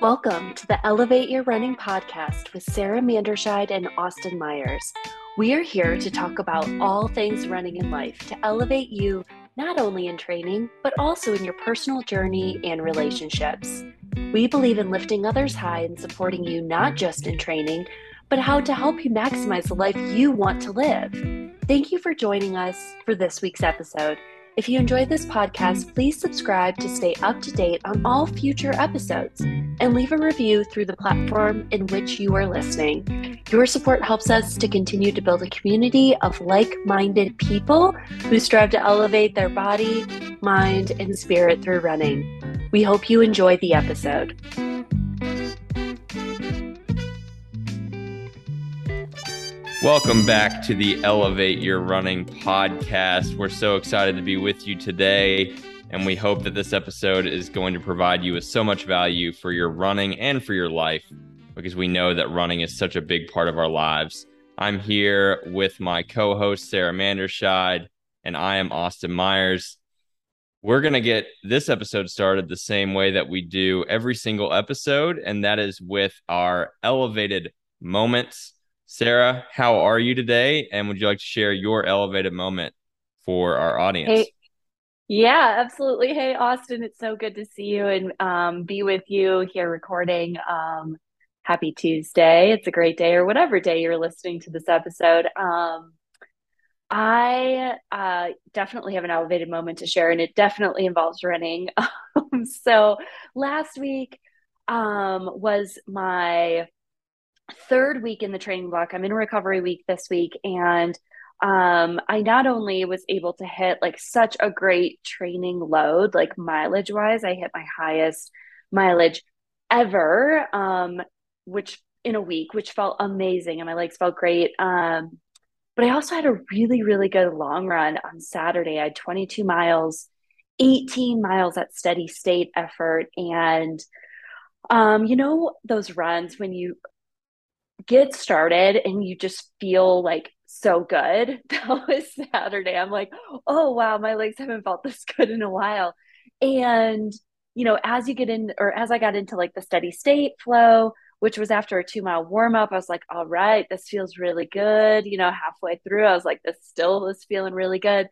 Welcome to the Elevate Your Running podcast with Sara Manderscheid and Austin Myers. We are here to talk about all things running in life to elevate you not only in training, but also in your personal journey and relationships. We believe in lifting others high and supporting you not just in training, but how to help you maximize the life you want to live. Thank you for joining us for this week's episode. If you enjoyed this podcast, please subscribe to stay up to date on all future episodes and leave a review through the platform in which you are listening. Your support helps us to continue to build a community of like minded people who strive to elevate their body, mind, and spirit through running. We hope you enjoy the episode. Welcome back to the Elevate Your Running podcast. We're so excited to be with you today, and we hope that this episode is going to provide you with so much value for your running and for your life because we know that running is such a big part of our lives. I'm here with my co host, Sara Manderscheid, and I am Austin Myers. We're going to get this episode started the same way that we do every single episode, and that is with our elevated moments Sara, how are you today? And would you like to share your elevated moment for our audience? Hey, yeah, absolutely. Hey, Austin, it's so good to see you and um, be with you here recording. Um, happy Tuesday. It's a great day, or whatever day you're listening to this episode. Um, I uh, definitely have an elevated moment to share, and it definitely involves running. so last week um, was my third week in the training block. I'm in recovery week this week. And um, I not only was able to hit like such a great training load, like mileage wise, I hit my highest mileage ever, um, which in a week, which felt amazing. And my legs felt great. Um, but I also had a really, really good long run on Saturday. I had 22 miles, 18 miles at steady state effort. And um, you know, those runs when you get started and you just feel like so good. That was Saturday. I'm like, oh wow, my legs haven't felt this good in a while. And you know, as you get in or as I got into like the steady state flow, which was after a two mile warm up, I was like, all right, this feels really good. You know, halfway through, I was like, this still is feeling really good.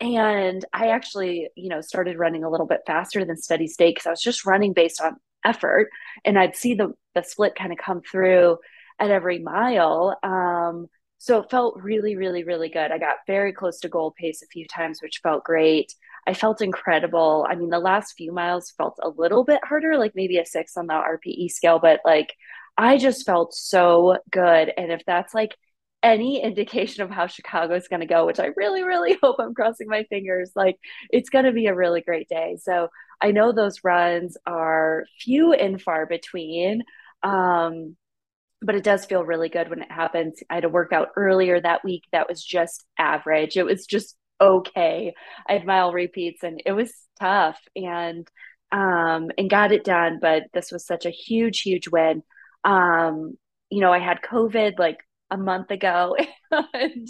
And I actually, you know, started running a little bit faster than steady state because I was just running based on effort. And I'd see the the split kind of come through at every mile. Um, so it felt really, really, really good. I got very close to goal pace a few times, which felt great. I felt incredible. I mean, the last few miles felt a little bit harder, like maybe a six on the RPE scale, but like I just felt so good. And if that's like any indication of how Chicago is going to go, which I really, really hope I'm crossing my fingers, like it's going to be a really great day. So I know those runs are few and far between. Um, but it does feel really good when it happens. I had a workout earlier that week that was just average. It was just okay. I had mile repeats and it was tough and um and got it done, but this was such a huge huge win. Um you know, I had COVID like a month ago and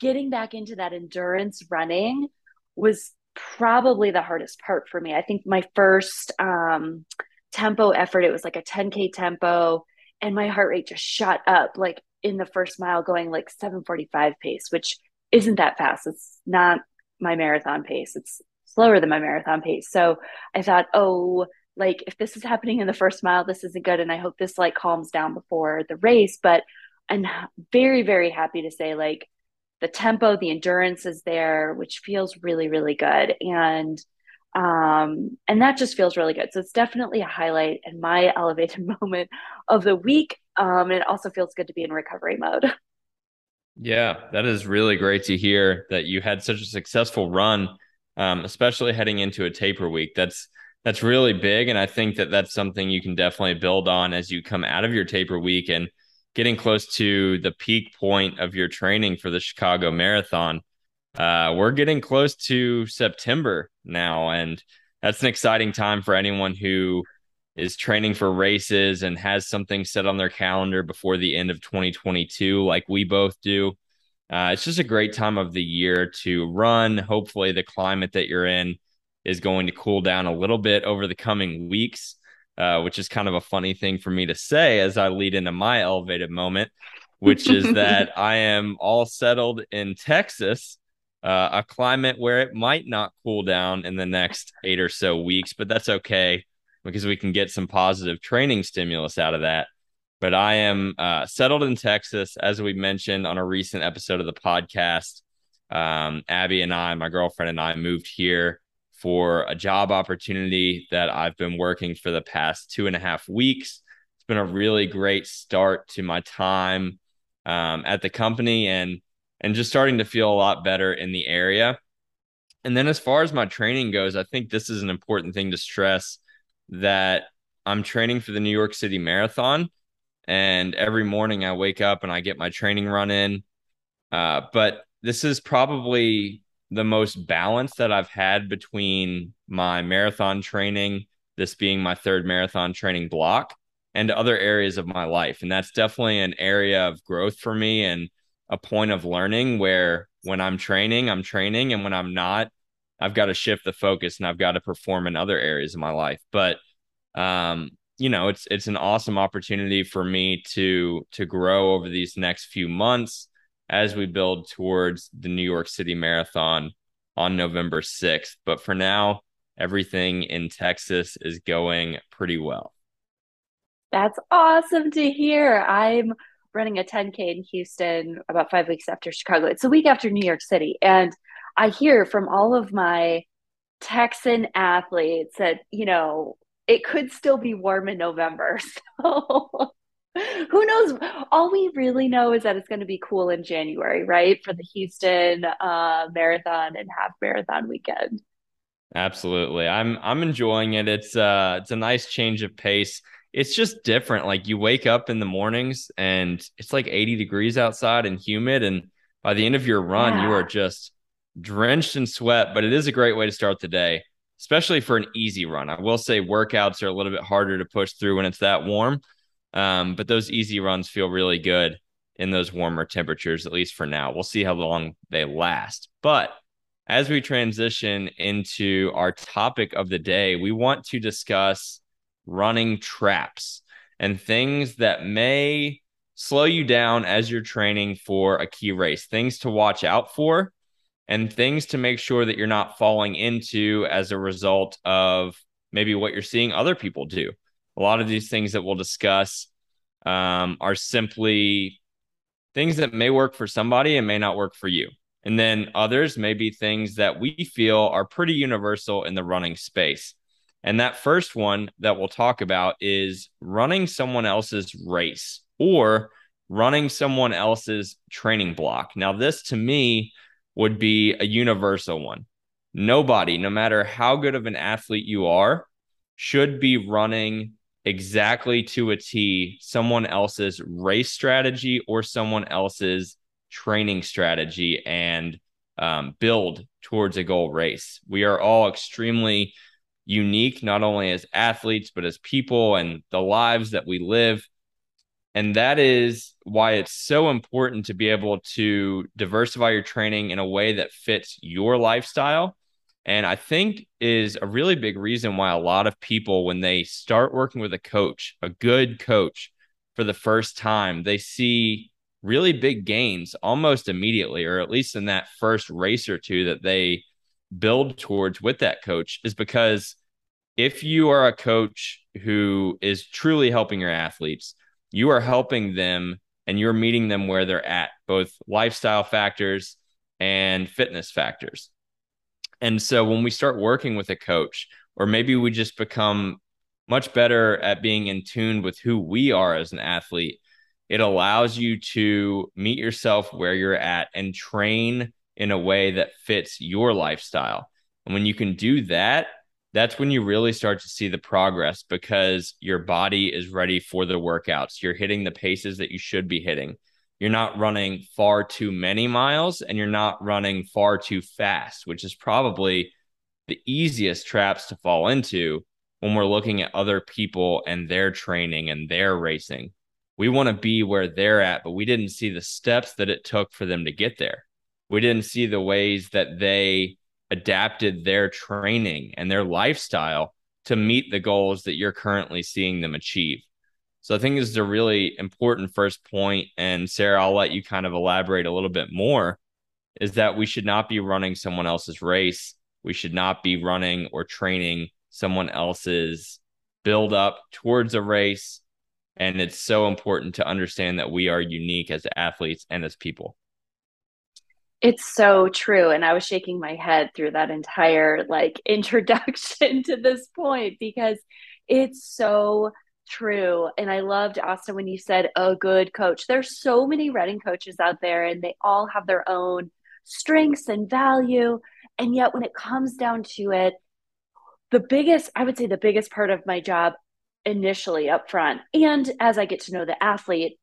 getting back into that endurance running was probably the hardest part for me. I think my first um tempo effort it was like a 10k tempo and my heart rate just shot up like in the first mile going like 745 pace which isn't that fast. It's not my marathon pace. It's slower than my marathon pace. So i thought oh like if this is happening in the first mile this isn't good. And i hope this like calms down before the race. But i'm very very happy to say like the tempo the endurance is there which feels really really good. And um, and that just feels really good. So it's definitely a highlight and my elevated moment of the week. Um, and it also feels good to be in recovery mode. Yeah, that is really great to hear that you had such a successful run, um, especially heading into a taper week. That's that's really big, and I think that that's something you can definitely build on as you come out of your taper week and getting close to the peak point of your training for the Chicago Marathon uh, we're getting close to September now, and that's an exciting time for anyone who is training for races and has something set on their calendar before the end of 2022, like we both do. Uh, it's just a great time of the year to run. Hopefully, the climate that you're in is going to cool down a little bit over the coming weeks. uh, which is kind of a funny thing for me to say as I lead into my elevated moment, which is that I am all settled in Texas, uh, a climate where it might not cool down in the next eight or so weeks, but that's okay because we can get some positive training stimulus out of that. But I am uh, settled in Texas, as we mentioned on a recent episode of the podcast. Um, Abby and I, my girlfriend and I, moved here for a job opportunity that I've been working for the past two and a half weeks. It's been a really great start to my time um, at the company and and just starting to feel a lot better in the area. And then as far as my training goes, I think this is an important thing to stress that I'm training for the New York City Marathon. And every morning I wake up and I get my training run in. Uh, but this is probably the most balance that I've had between my marathon training, this being my third marathon training block, and other areas of my life. And that's definitely an area of growth for me and a point of learning where when I'm training, I'm training, and when I'm not, I've got to shift the focus and I've got to perform in other areas of my life. But um, you know, it's it's an awesome opportunity for me to to grow over these next few months as we build towards the New York City Marathon on November 6th. But for now, everything in Texas is going pretty well. That's awesome to hear. I'm running a 10K in Houston about five weeks after Chicago. It's a week after New York City. And I hear from all of my Texan athletes that, you know, it could still be warm in November. So who knows? All we really know is that it's going to be cool in January, right? For the Houston uh, marathon and half marathon weekend. Absolutely. I'm I'm enjoying it. It's uh it's a nice change of pace. It's just different. Like you wake up in the mornings and it's like 80 degrees outside and humid and by the end of your run yeah. you are just drenched in sweat, but it is a great way to start the day especially for an easy run. I will say workouts are a little bit harder to push through when it's that warm, um, but those easy runs feel really good in those warmer temperatures, at least for now. We'll see how long they last. But as we transition into our topic of the day, we want to discuss running traps and things that may slow you down as you're training for a key race, things to watch out for and things to make sure that you're not falling into as a result of maybe what you're seeing other people do. A lot of these things that we'll discuss um, are simply things that may work for somebody and may not work for you. And then others may be things that we feel are pretty universal in the running space. And that first one that we'll talk about is running someone else's race or running someone else's training block. Now, this to me would be a universal one. Nobody, no matter how good of an athlete you are, should be running exactly to a T someone else's race strategy or someone else's training strategy and um, build towards a goal race. We are all extremely unique, not only as athletes, but as people and the lives that we live. And that is why it's so important to be able to diversify your training in a way that fits your lifestyle. And I think is a really big reason why a lot of people, when they start working with a coach, a good coach for the first time, they see really big gains almost immediately, or at least in that first race or two that they build towards with that coach, is because if you are a coach who is truly helping your athletes, you are helping them and you're meeting them where they're at, both lifestyle factors and fitness factors. And so when we start working with a coach, or maybe we just become much better at being in tune with who we are as an athlete, it allows you to meet yourself where you're at and train in a way that fits your lifestyle. And when you can do that, that's when you really start to see the progress because your body is ready for the workouts. You're hitting the paces that you should be hitting. You're not running far too many miles and you're not running far too fast, which is probably the easiest traps to fall into when we're looking at other people and their training and their racing. We want to be where they're at, but we didn't see the steps that it took for them to get there. We didn't see the ways that they adapted their training and their lifestyle to meet the goals that you're currently seeing them achieve. So I think this is a really important first point. And Sara, I'll let you kind of elaborate a little bit more. Is that we should not be running someone else's race. We should not be running or training someone else's build up towards a race. And it's so important to understand that we are unique as athletes and as people. It's so true. And I was shaking my head through that entire like introduction to this point because it's so true. And I loved Austin when you said a good coach. There's so many running coaches out there and they all have their own strengths and value. And yet when it comes down to it, the biggest, I would say the biggest part of my job initially up front, and as I get to know the athlete,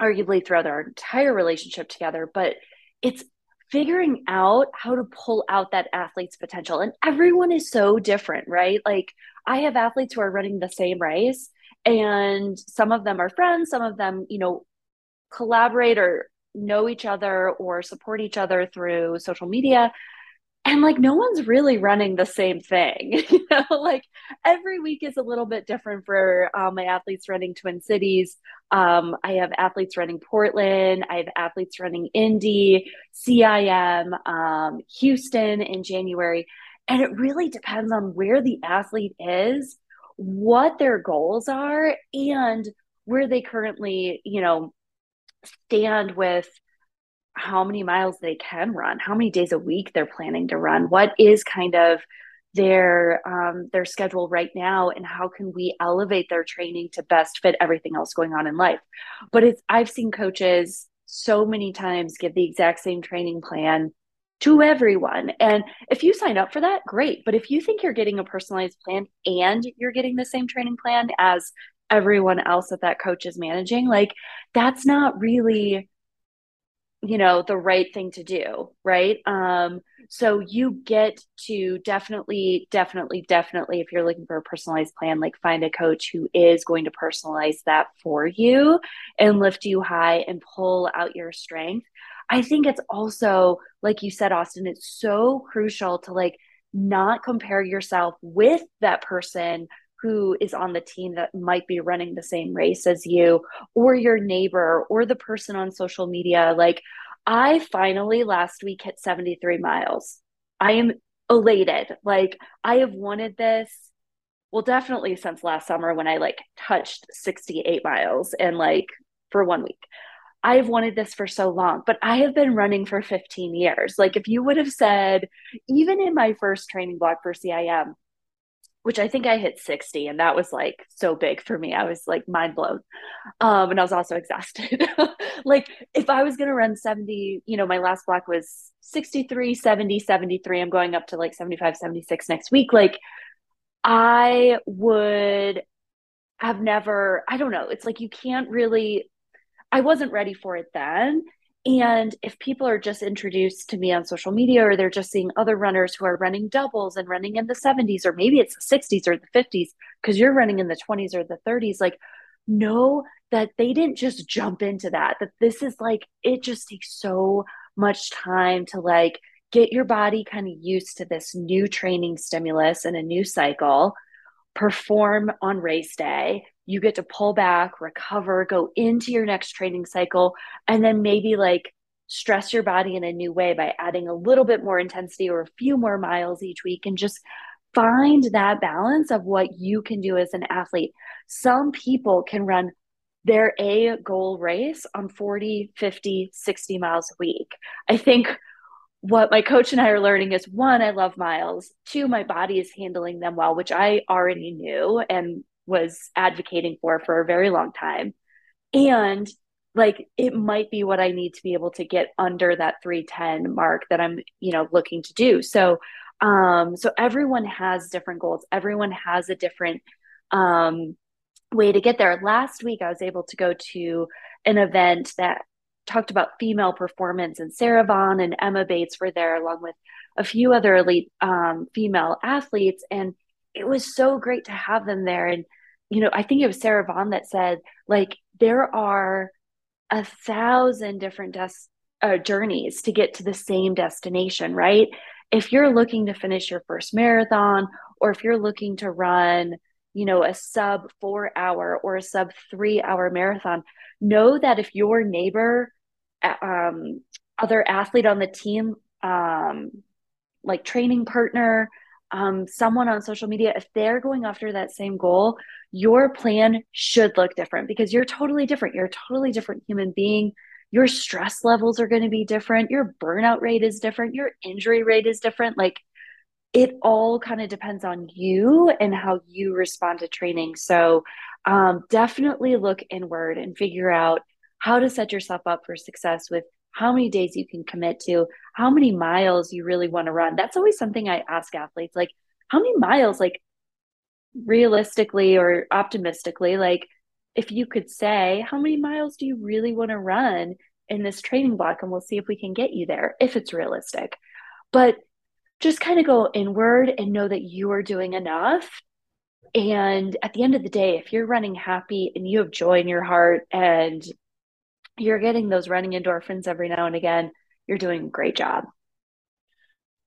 arguably throughout our entire relationship together, but it's figuring out how to pull out that athlete's potential. And everyone is so different, right? Like I have athletes who are running the same race and some of them are friends, some of them, you know, collaborate or know each other or support each other through social media and like no one's really running the same thing you know like every week is a little bit different for um, my athletes running twin cities. Um, i have athletes running portland. I have athletes running indy cim um, houston in january. And it really depends on where the athlete is what their goals are and where they currently you know stand with how many miles they can run, how many days a week they're planning to run, what is kind of their um, their schedule right now, and how can we elevate their training to best fit everything else going on in life. But it's I've seen coaches so many times give the exact same training plan to everyone. And if you sign up for that, great. But if you think you're getting a personalized plan and you're getting the same training plan as everyone else that that coach is managing, like that's not really you know the right thing to do right? Um so you get to definitely definitely definitely if you're looking for a personalized plan like find a coach who is going to personalize that for you and lift you high and pull out your strength. I think it's also like you said austin it's so crucial to like not compare yourself with that person who is on the team that might be running the same race as you or your neighbor or the person on social media. Like i finally last week hit 73 miles. I am elated. Like i have wanted this well definitely since last summer when i like touched 68 miles and like for one week. I've wanted this for so long, but I have been running for 15 years. Like, if you would have said, even in my first training block for CIM, which I think I hit 60 and that was like so big for me. I was like mind blown. Um, and I was also exhausted. like if I was going to run 70, you know, my last block was 63, 70, 73. I'm going up to like 75, 76 next week. Like I would have never, I don't know. It's like you can't really, I wasn't ready for it then. And if people are just introduced to me on social media or they're just seeing other runners who are running doubles and running in the 70s, or maybe it's the 60s or the 50s, because you're running in the 20s or the 30s, like know that they didn't just jump into that, that this is like, it just takes so much time to like get your body kind of used to this new training stimulus and a new cycle, perform on race day, you get to pull back, recover, go into your next training cycle, and then maybe like stress your body in a new way by adding a little bit more intensity or a few more miles each week and just find that balance of what you can do as an athlete. Some people can run their A goal race on 40, 50, 60 miles a week. I think what my coach and I are learning is one, I love miles. Two, my body is handling them well, which I already knew and was advocating for for a very long time. And like it might be what I need to be able to get under that 310 mark that I'm, you know, looking to do. So um so everyone has different goals. Everyone has a different um way to get there. Last week I was able to go to an event that talked about female performance and Sara Vaughn and Emma Bates were there along with a few other elite um, female athletes and it was so great to have them there and you know, I think it was Sara Vaughn that said, like, there are a thousand different des- uh, journeys to get to the same destination, right? if you're looking to finish your first marathon or if you're looking to run, you know, a sub four hour or a sub three hour marathon, know that if your neighbor, um, other athlete on the team, um, like training partner, um, someone on social media, if they're going after that same goal, your plan should look different because you're totally different. You're a totally different human being. Your stress levels are going to be different. Your burnout rate is different. Your injury rate is different. Like it all kind of depends on you and how you respond to training. So um, definitely look inward and figure out how to set yourself up for success with how many days you can commit to, how many miles you really want to run. That's always something I ask athletes like, how many miles, like realistically or optimistically, like if you could say, how many miles do you really want to run in this training block? And we'll see if we can get you there if it's realistic. But just kind of go inward and know that you are doing enough. And at the end of the day, if you're running happy and you have joy in your heart and you're getting those running endorphins every now and again, you're doing a great job.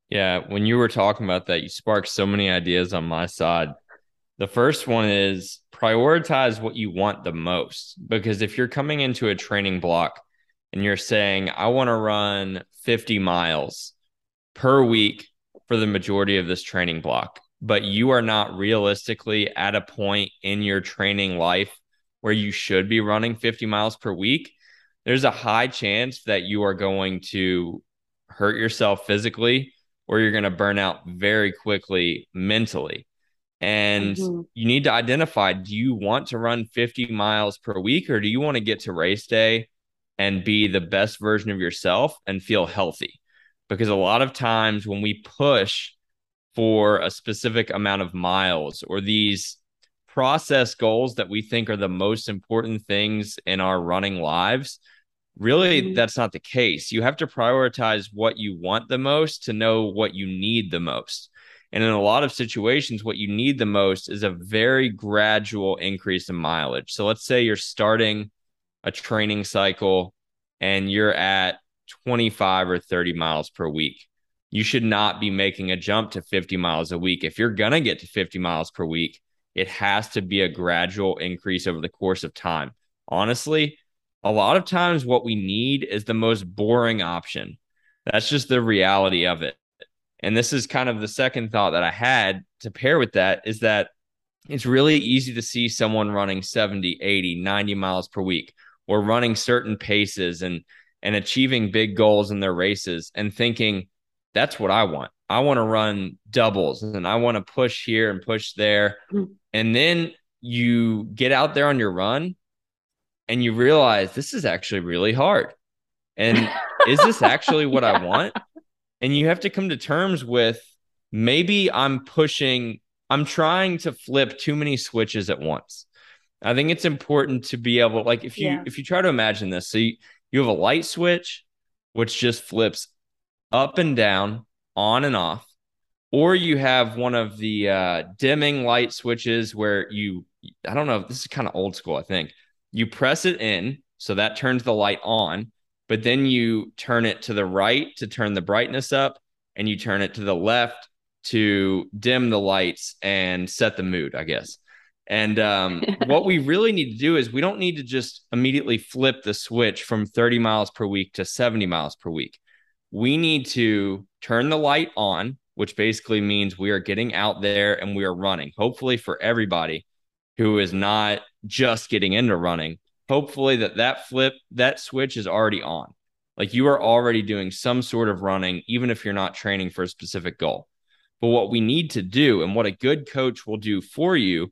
Yeah, when you were talking about that, you sparked so many ideas on my side. The first one is prioritize what you want the most. Because if you're coming into a training block and you're saying, I want to run 50 miles per week for the majority of this training block, but you are not realistically at a point in your training life where you should be running 50 miles per week, there's a high chance that you are going to hurt yourself physically or you're going to burn out very quickly mentally. And mm-hmm. you need to identify do you want to run 50 miles per week or do you want to get to race day and be the best version of yourself and feel healthy? Because a lot of times when we push for a specific amount of miles or these process goals that we think are the most important things in our running lives, really mm-hmm. that's not the case. You have to prioritize what you want the most to know what you need the most. And in a lot of situations, what you need the most is a very gradual increase in mileage. So let's say you're starting a training cycle and you're at 25 or 30 miles per week. You should not be making a jump to 50 miles a week. If you're going to get to 50 miles per week, it has to be a gradual increase over the course of time. Honestly, a lot of times what we need is the most boring option. That's just the reality of it. And this is kind of the second thought that I had to pair with that is that it's really easy to see someone running 70, 80, 90 miles per week or running certain paces and and achieving big goals in their races and thinking that's what I want. I want to run doubles and I want to push here and push there. Mm-hmm. And then you get out there on your run and you realize this is actually really hard. And is this actually what yeah. I want? And you have to come to terms with maybe I'm pushing, I'm trying to flip too many switches at once. I think it's important to be able, like, if you yeah. if you try to imagine this, so you, you have a light switch, which just flips up and down, on and off, or you have one of the uh, dimming light switches where you, I don't know, this is kind of old school, I think you press it in, so that turns the light on, but then you turn it to the right to turn the brightness up, and you turn it to the left to dim the lights and set the mood, I guess. And um, what we really need to do is we don't need to just immediately flip the switch from 30 miles per week to 70 miles per week. We need to turn the light on, which basically means we are getting out there and we are running, hopefully for everybody who is not just getting into running, hopefully that that flip, that switch is already on. Like you are already doing some sort of running, even if you're not training for a specific goal. But what we need to do and what a good coach will do for you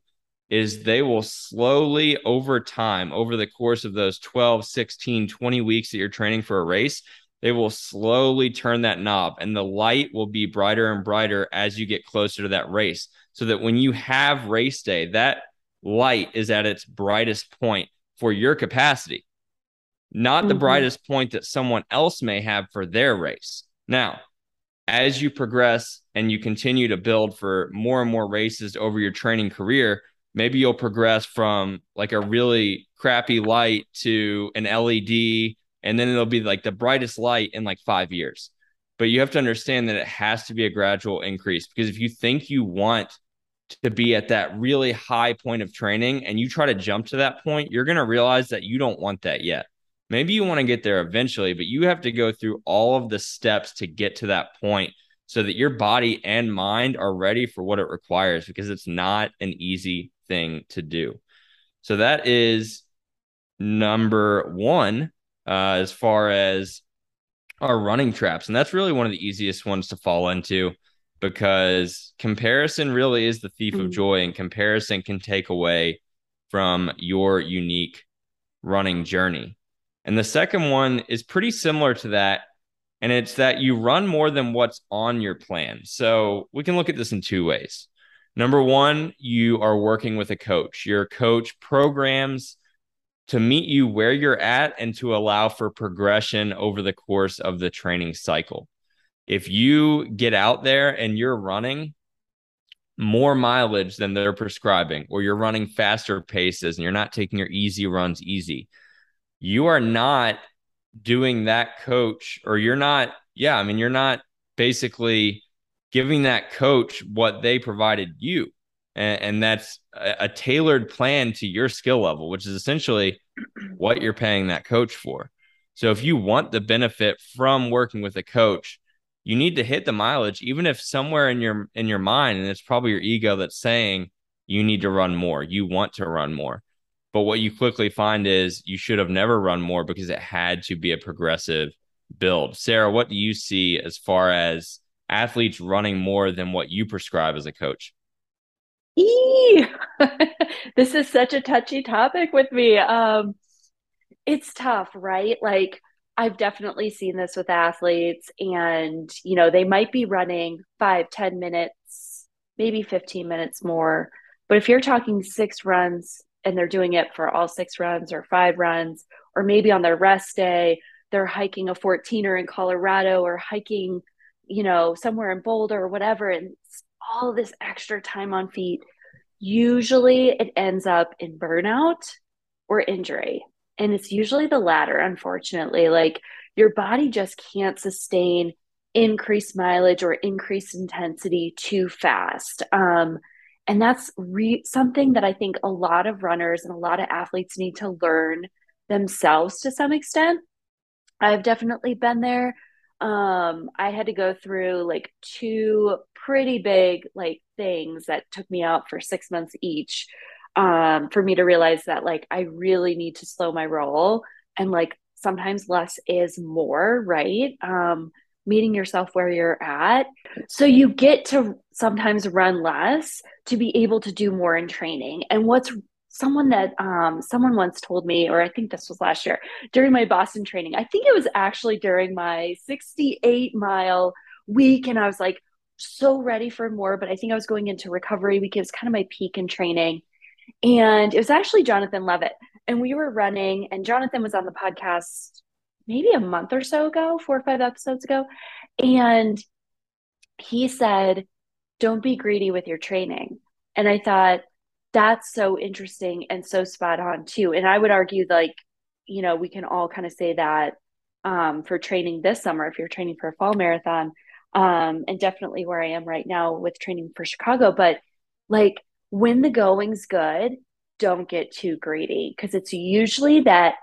is they will slowly over time, over the course of those 12, 16, 20 weeks that you're training for a race, they will slowly turn that knob and the light will be brighter and brighter as you get closer to that race. So that when you have race day, that light is at its brightest point for your capacity, not mm-hmm. the brightest point that someone else may have for their race. Now, as you progress and you continue to build for more and more races over your training career, maybe you'll progress from like a really crappy light to an LED, and then it'll be like the brightest light in like five years. but you have to understand that it has to be a gradual increase because if you think you want to be at that really high point of training and you try to jump to that point, you're going to realize that you don't want that yet. Maybe you want to get there eventually, but you have to go through all of the steps to get to that point so that your body and mind are ready for what it requires because it's not an easy thing to do. So that is number one uh, as far as our running traps. And that's really one of the easiest ones to fall into because comparison really is the thief mm-hmm. of joy, and comparison can take away from your unique running journey. And the second one is pretty similar to that. And it's that you run more than what's on your plan. So we can look at this in two ways. Number one, you are working with a coach. Your coach programs to meet you where you're at and to allow for progression over the course of the training cycle. If you get out there and you're running more mileage than they're prescribing, or you're running faster paces and you're not taking your easy runs easy, you are not doing that coach, or you're not, yeah, I mean, you're not basically giving that coach what they provided you and, and that's a, a tailored plan to your skill level, which is essentially what you're paying that coach for. So if you want the benefit from working with a coach, you need to hit the mileage, even if somewhere in your in your mind, and it's probably your ego that's saying you need to run more, you want to run more. But what you quickly find is you should have never run more because it had to be a progressive build. Sara, what do you see as far as athletes running more than what you prescribe as a coach? this is such a touchy topic with me. Um, it's tough, right? Like, I've definitely seen this with athletes, and you know, they might be running five, ten minutes, maybe 15 minutes more. But if you're talking six runs and they're doing it for all six runs or five runs, or maybe on their rest day, they're hiking a 14er in Colorado or hiking, you know, somewhere in Boulder or whatever, and all this extra time on feet, usually it ends up in burnout or injury. And it's usually the latter, unfortunately. Like your body just can't sustain increased mileage or increased intensity too fast. Um, and that's re- something that I think a lot of runners and a lot of athletes need to learn themselves to some extent. I've definitely been there um i had to go through like two pretty big like things that took me out for six months each um for me to realize that like i really need to slow my roll and like sometimes less is more right? Um meeting yourself where you're at. So you get to sometimes run less to be able to do more in training. And what's someone that um, someone once told me, or I think this was last year during my Boston training. I think it was actually during my 68 mile week, and I was like so ready for more. But I think I was going into recovery week. It was kind of my peak in training, and it was actually Jonathan Levitt, and we were running, and Jonathan was on the podcast maybe a month or so ago, four or five episodes ago, and he said, "Don't be greedy with your training." And I thought, that's so interesting and so spot on too. And I would argue like, you know, we can all kind of say that um, for training this summer, if you're training for a fall marathon, um, and definitely where I am right now with training for Chicago. But like when the going's good, don't get too greedy because it's usually that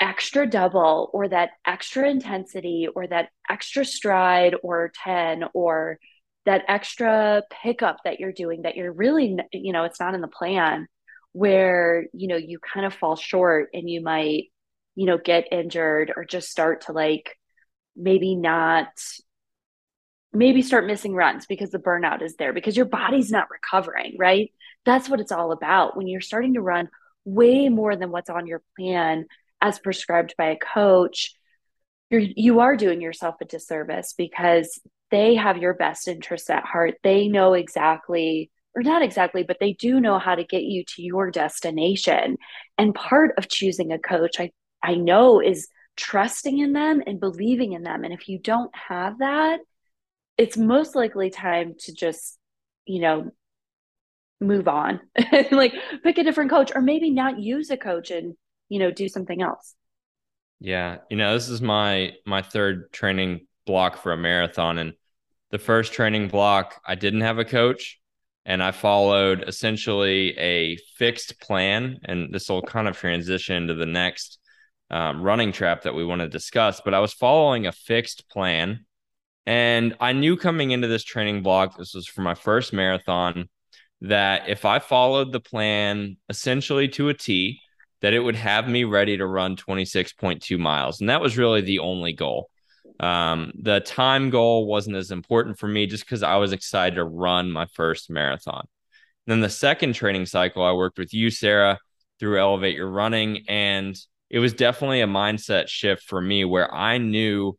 extra double or that extra intensity or that extra stride or 10 or that extra pickup that you're doing that you're really you know it's not in the plan where you know you kind of fall short and you might you know get injured or just start to like maybe not maybe start missing runs because the burnout is there because your body's not recovering right? That's what it's all about. When you're starting to run way more than what's on your plan as prescribed by a coach you're you are doing yourself a disservice because they have your best interests at heart. They know exactly, or not exactly, but they do know how to get you to your destination. And part of choosing a coach, I, I know, is trusting in them and believing in them. And if you don't have that, it's most likely time to just, you know, move on like pick a different coach or maybe not use a coach and, you know, do something else. Yeah. You know, this is my my third training block for a marathon. And the first training block, I didn't have a coach and I followed essentially a fixed plan. And this will kind of transition to the next um, running trap that we want to discuss. But I was following a fixed plan. And I knew coming into this training block, this was for my first marathon, that if I followed the plan essentially to a T, that it would have me ready to run 26.2 miles. And that was really the only goal. Um, the time goal wasn't as important for me just because I was excited to run my first marathon. And then the second training cycle, I worked with you, Sara, through Elevate Your Running. And it was definitely a mindset shift for me where I knew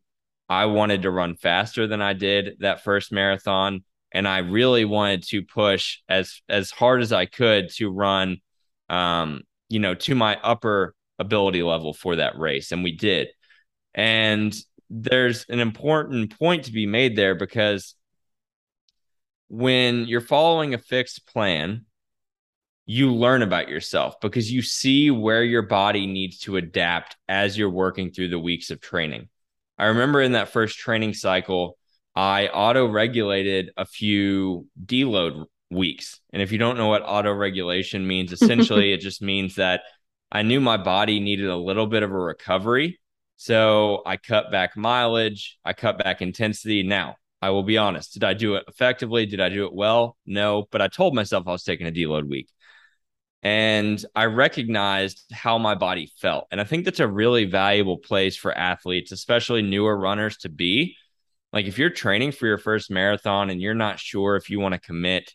I wanted to run faster than I did that first marathon. And I really wanted to push as as hard as I could to run um, you know, to my upper ability level for that race. And we did. And there's an important point to be made there because when you're following a fixed plan, you learn about yourself because you see where your body needs to adapt as you're working through the weeks of training. I remember in that first training cycle, I auto regulated a few deload weeks. And if you don't know what auto regulation means, essentially it just means that I knew my body needed a little bit of a recovery. So I cut back mileage, I cut back intensity. Now, I will be honest, did I do it effectively? Did I do it well? No, but I told myself I was taking a deload week. And I recognized how my body felt. And I think that's a really valuable place for athletes, especially newer runners, to be. Like if you're training for your first marathon and you're not sure if you want to commit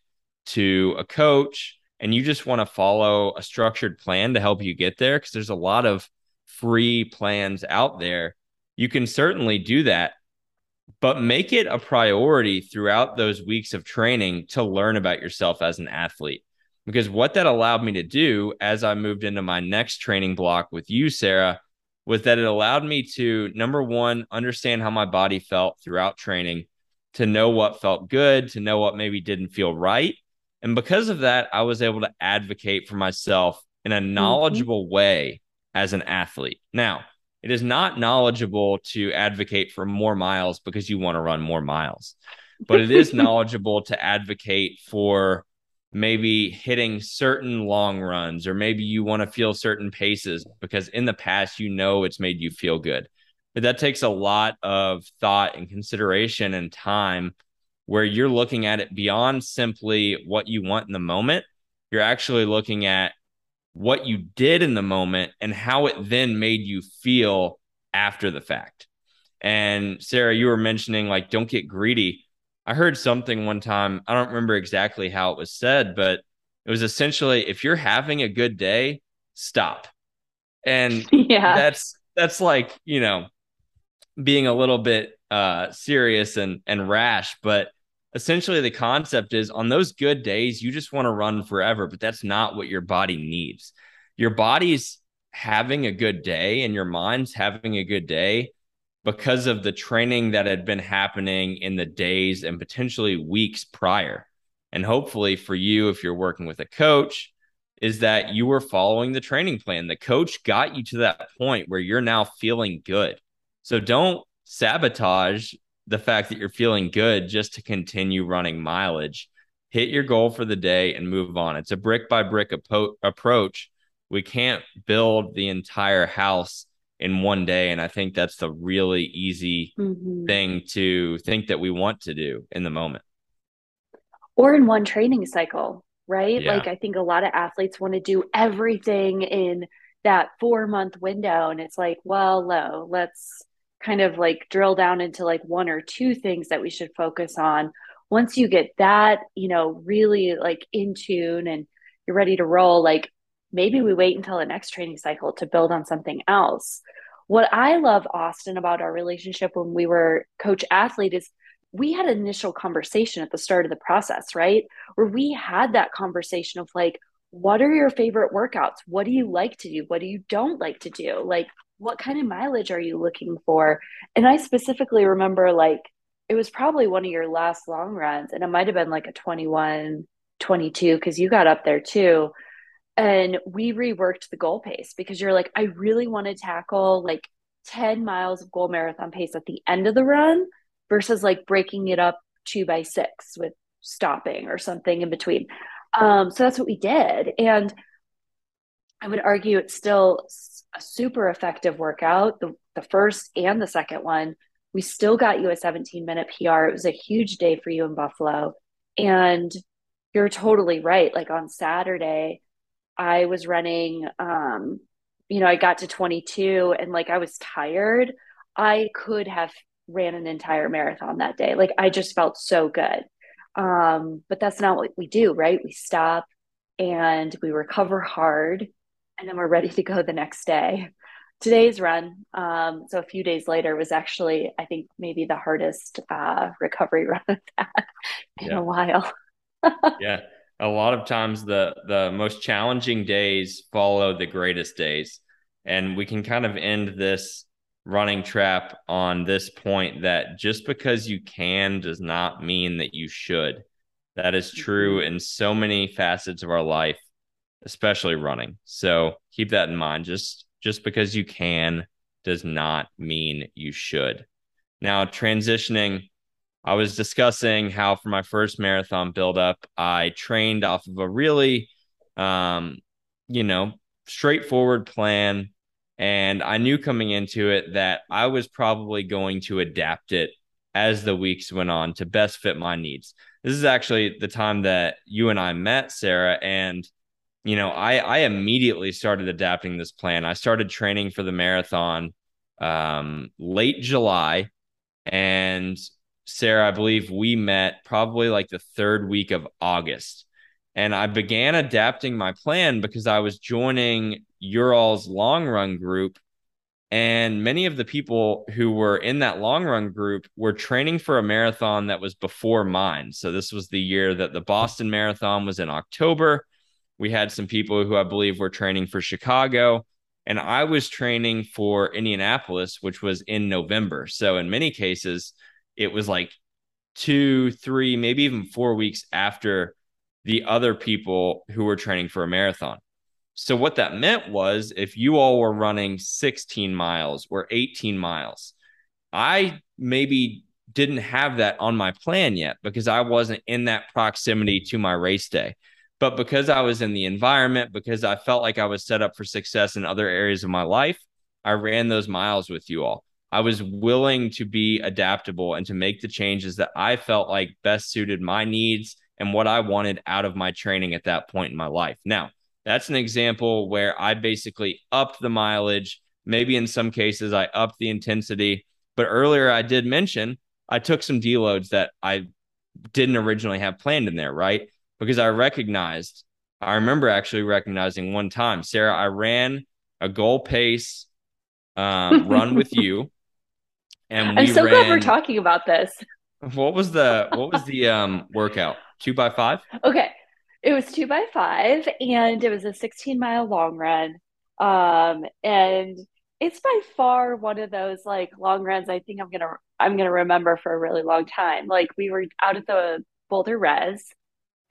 to a coach and you just want to follow a structured plan to help you get there, because there's a lot of free plans out there, you can certainly do that. But make it a priority throughout those weeks of training to learn about yourself as an athlete. Because what that allowed me to do as I moved into my next training block with you, Sara, was that it allowed me to, number one, understand how my body felt throughout training, to know what felt good, to know what maybe didn't feel right, and because of that, I was able to advocate for myself in a mm-hmm. knowledgeable mm-hmm. way as an athlete. Now, it is not knowledgeable to advocate for more miles because you want to run more miles, but it is knowledgeable to advocate for maybe hitting certain long runs or maybe you want to feel certain paces because in the past you know it's made you feel good. But that takes a lot of thought and consideration and time where you're looking at it beyond simply what you want in the moment. You're actually looking at what you did in the moment and how it then made you feel after the fact. And Sara, you were mentioning like, don't get greedy. I heard something one time. I don't remember exactly how it was said, but it was essentially if you're having a good day, stop. And yeah, that's that's like, you know, being a little bit uh serious and and rash, but essentially the concept is on those good days you just want to run forever but that's not what your body needs. Your body's having a good day and your mind's having a good day because of the training that had been happening in the days and potentially weeks prior. And hopefully for you if you're working with a coach is that you were following the training plan. The coach got you to that point where you're now feeling good. So don't sabotage the fact that you're feeling good just to continue running mileage. Hit your goal for the day and move on. It's a brick by brick apo- approach. We can't build the entire house in one day. And I think that's the really easy mm-hmm. thing to think that we want to do in the moment. Or in one training cycle, right? Yeah. Like I think a lot of athletes want to do everything in that four month window. And it's like, well, no, let's kind of like drill down into like one or two things that we should focus on. Once you get that you know really like in tune and you're ready to roll like maybe we wait until the next training cycle to build on something else. What i love austin about our relationship when we were coach athlete is we had an initial conversation at the start of the process right? Where we had that conversation of like what are your favorite workouts? What do you like to do? What do you don't like to do? Like what kind of mileage are you looking for? And I specifically remember like it was probably one of your last long runs, and it might have been like a 21, 22, because you got up there too. And we reworked the goal pace because you're like, I really want to tackle like 10 miles of goal marathon pace at the end of the run versus like breaking it up two by six with stopping or something in between. Um, so that's what we did. And I would argue it's still a super effective workout, the, the first and the second one. We still got you a 17 minute PR. It was a huge day for you in Buffalo. And you're totally right. Like on Saturday, I was running, um, you know, I got to 22 and like I was tired. I could have ran an entire marathon that day. Like I just felt so good. Um, but that's not what we do, right? We stop and we recover hard and then we're ready to go the next day. Today's run, um, so a few days later, was actually, I think, maybe the hardest uh, recovery run in yeah. a while. yeah, a lot of times the the most challenging days follow the greatest days, and we can kind of end this running trap on this point that just because you can does not mean that you should. That is true mm-hmm. in so many facets of our life, especially running. So keep that in mind. Just just because you can does not mean you should. Now, transitioning, I was discussing how for my first marathon buildup, I trained off of a really, um, you know, straightforward plan and I knew coming into it that I was probably going to adapt it as the weeks went on to best fit my needs. This is actually the time that you and I met, Sara. And, you know, I, I immediately started adapting this plan. I started training for the marathon um, late July. And Sara, I believe we met probably like the third week of August. And I began adapting my plan because I was joining Ural's long run group. And many of the people who were in that long run group were training for a marathon that was before mine. So this was the year that the Boston Marathon was in October. We had some people who I believe were training for Chicago. And I was training for Indianapolis, which was in November. So in many cases, it was like two, three, maybe even four weeks after the other people who were training for a marathon. So what that meant was if you all were running 16 miles or 18 miles, I maybe didn't have that on my plan yet because I wasn't in that proximity to my race day. But because I was in the environment, because I felt like I was set up for success in other areas of my life, I ran those miles with you all. I was willing to be adaptable and to make the changes that I felt like best suited my needs and what I wanted out of my training at that point in my life. Now, that's an example where I basically upped the mileage. Maybe in some cases I upped the intensity. But earlier I did mention I took some deloads that I didn't originally have planned in there, right? Because I recognized, I remember actually recognizing one time, Sara, I ran a goal pace um, run with you. And I'm so ran, glad we're talking about this. What was the what was the um workout? Two by five? Okay. It was two by five and it was a 16 mile long run. Um, and it's by far one of those like long runs I think I'm gonna I'm gonna remember for a really long time. Like we were out at the Boulder Res.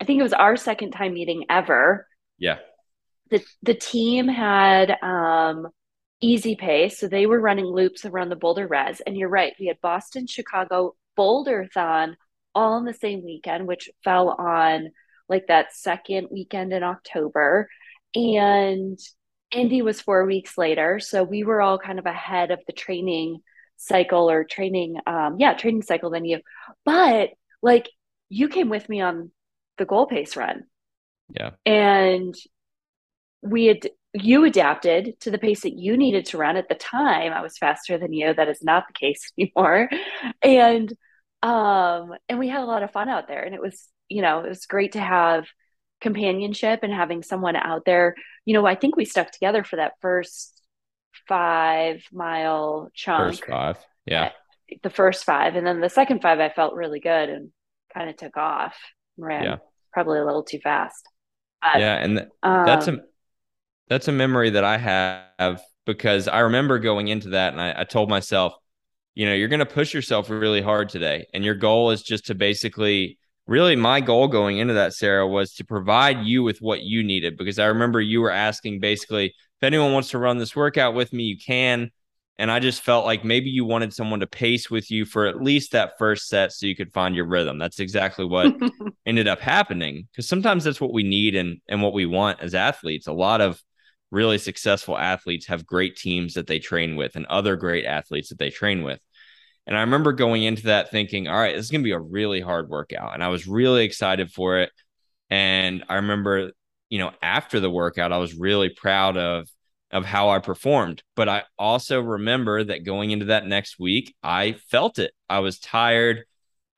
I think it was our second time meeting ever. Yeah. The the team had um easy pace. So they were running loops around the Boulder Res. And you're right, we had Boston, Chicago, Boulder Thon all in the same weekend, which fell on like that second weekend in October. And Indy was four weeks later. So we were all kind of ahead of the training cycle or training, um, yeah, training cycle than you. But like you came with me on the goal pace run. Yeah. And we had you adapted to the pace that you needed to run at the time. I was faster than you. That is not the case anymore. And um and we had a lot of fun out there and it was you know, it was great to have companionship and having someone out there. You know, I think we stuck together for that first five mile chunk. First five. Yeah. The first five. And then the second five, I felt really good and kind of took off. Ran yeah. probably a little too fast. But, yeah. And th- um, that's a, that's a memory that I have because I remember going into that and I, I told myself, you know, you're going to push yourself really hard today. And your goal is just to basically really my goal going into that, Sara, was to provide you with what you needed because I remember you were asking basically, if anyone wants to run this workout with me, you can. And I just felt like maybe you wanted someone to pace with you for at least that first set so you could find your rhythm. That's exactly what ended up happening. Because sometimes that's what we need and, and what we want as athletes. A lot of really successful athletes have great teams that they train with and other great athletes that they train with. And I remember going into that thinking, all right, this is going to be a really hard workout. And I was really excited for it. And I remember, you know, after the workout, I was really proud of of how I performed. But I also remember that going into that next week, I felt it. I was tired.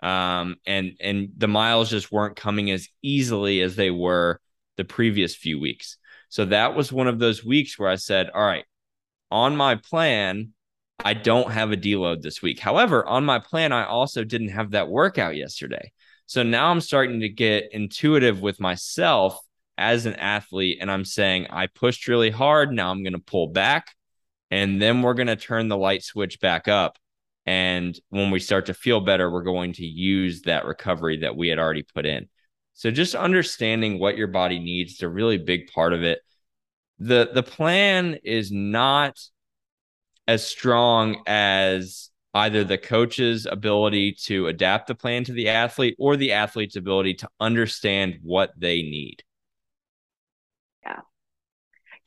Um, and and the miles just weren't coming as easily as they were the previous few weeks. So that was one of those weeks where I said, All right, on my plan, I don't have a deload this week. However, on my plan, I also didn't have that workout yesterday. So now I'm starting to get intuitive with myself as an athlete and I'm saying I pushed really hard. Now I'm going to pull back and then we're going to turn the light switch back up. And when we start to feel better, we're going to use that recovery that we had already put in. So just understanding what your body needs is a really big part of it. The the plan is not as strong as either the coach's ability to adapt the plan to the athlete or the athlete's ability to understand what they need.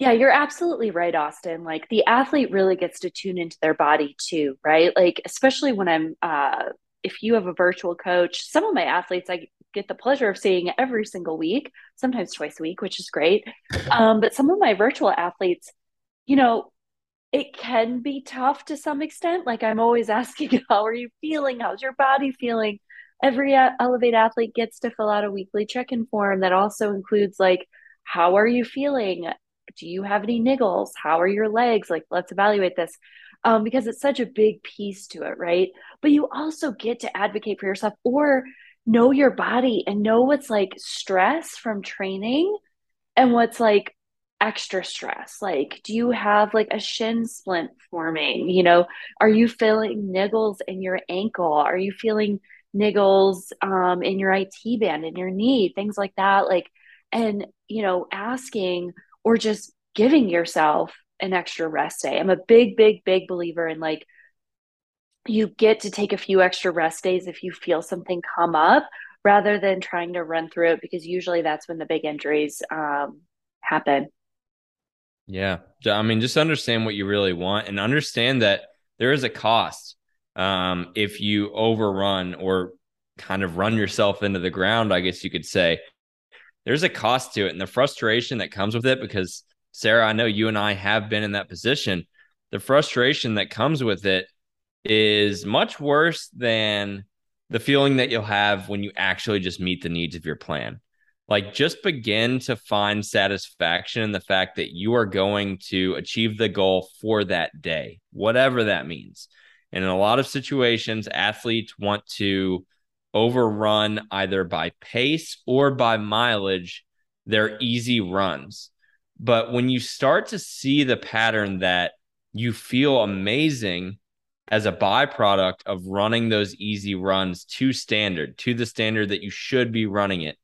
Yeah, you're absolutely right, Austin. Like the athlete really gets to tune into their body too, right? Like, especially when I'm, uh, if you have a virtual coach, some of my athletes I get the pleasure of seeing every single week, sometimes twice a week, which is great. Um, but some of my virtual athletes, you know, it can be tough to some extent. Like I'm always asking, how are you feeling? How's your body feeling? Every uh, Elevate athlete gets to fill out a weekly check in form that also includes like, how are you feeling? Do you have any niggles? How are your legs? Like let's evaluate this. Um, because it's such a big piece to it right? But you also get to advocate for yourself or know your body and know what's like stress from training and what's like extra stress. Like do you have like a shin splint forming? You know are you feeling niggles in your ankle? Are you feeling niggles um, in your IT band in your knee things like that? Like and you know asking or just giving yourself an extra rest day. I'm a big, big, big believer in like, you get to take a few extra rest days if you feel something come up rather than trying to run through it because usually that's when the big injuries um, happen. Yeah. I mean, just understand what you really want and understand that there is a cost um, if you overrun or kind of run yourself into the ground, I guess you could say there's a cost to it and the frustration that comes with it because Sara, I know you and I have been in that position. The frustration that comes with it is much worse than the feeling that you'll have when you actually just meet the needs of your plan. Like, just begin to find satisfaction in the fact that you are going to achieve the goal for that day, whatever that means. And in a lot of situations, athletes want to overrun either by pace or by mileage their easy runs. But when you start to see the pattern that you feel amazing as a byproduct of running those easy runs to standard, to the standard that you should be running it,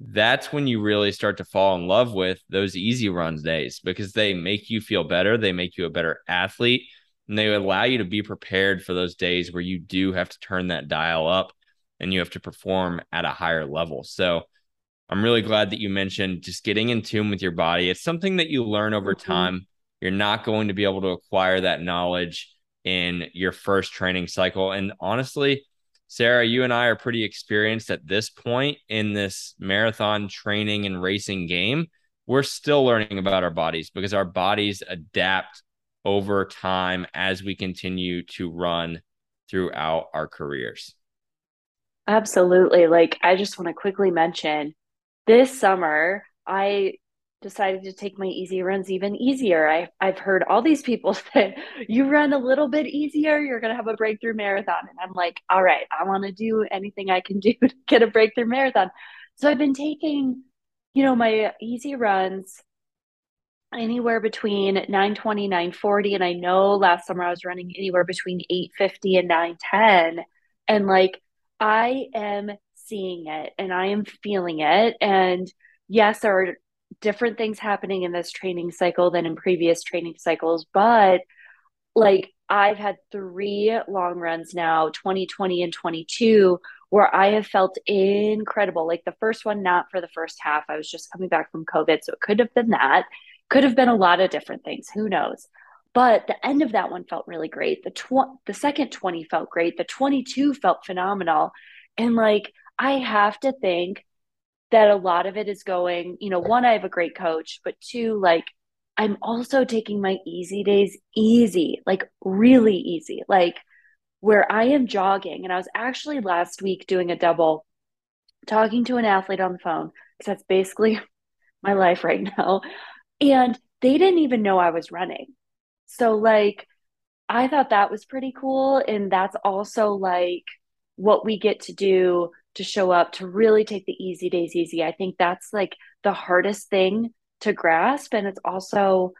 that's when you really start to fall in love with those easy runs days because they make you feel better. They make you a better athlete and they allow you to be prepared for those days where you do have to turn that dial up and you have to perform at a higher level. So I'm really glad that you mentioned just getting in tune with your body. It's something that you learn over mm-hmm. time. You're not going to be able to acquire that knowledge in your first training cycle. And honestly, Sara, you and I are pretty experienced at this point in this marathon training and racing game. We're still learning about our bodies because our bodies adapt over time as we continue to run throughout our careers. Absolutely. Like, I just want to quickly mention this summer, I decided to take my easy runs even easier. I, I've heard all these people say, you run a little bit easier, you're going to have a breakthrough marathon. And I'm like, all right, I want to do anything I can do to get a breakthrough marathon. So I've been taking, you know, my easy runs anywhere between 920 940 and i know last summer i was running anywhere between 850 and 910 and like I am seeing it and I am feeling it. And yes, there are different things happening in this training cycle than in previous training cycles, but like I've had three long runs now, 2020 and 22, where I have felt incredible. Like the first one, not for the first half. I was just coming back from COVID. So it could have been that. Could have been a lot of different things. Who knows? But the end of that one felt really great. The tw- the second 20 felt great. The 22 felt phenomenal. And like I have to think that a lot of it is going, you know, one, I have a great coach, but two, like I'm also taking my easy days easy, like really easy, like where I am jogging. And I was actually last week doing a double, talking to an athlete on the phone, because that's basically my life right now. And they didn't even know I was running. So, like, I thought that was pretty cool. And that's also like what we get to do to show up to really take the easy days easy. I think that's like the hardest thing to grasp. And it's also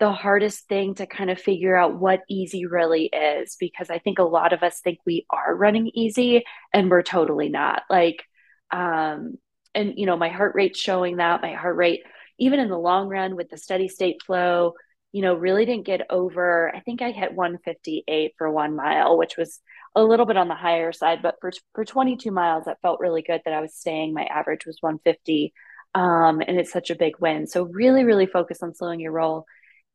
the hardest thing to kind of figure out what easy really is because I think a lot of us think we are running easy and we're totally not. Like, um, and you know, my heart rate's showing that my heart rate, even in the long run with the steady state flow, you know, really didn't get over. I think I hit 158 for one mile, which was a little bit on the higher side, but for for 22 miles, that felt really good that I was staying. My average was 150, um, and it's such a big win. So really, really focus on slowing your roll.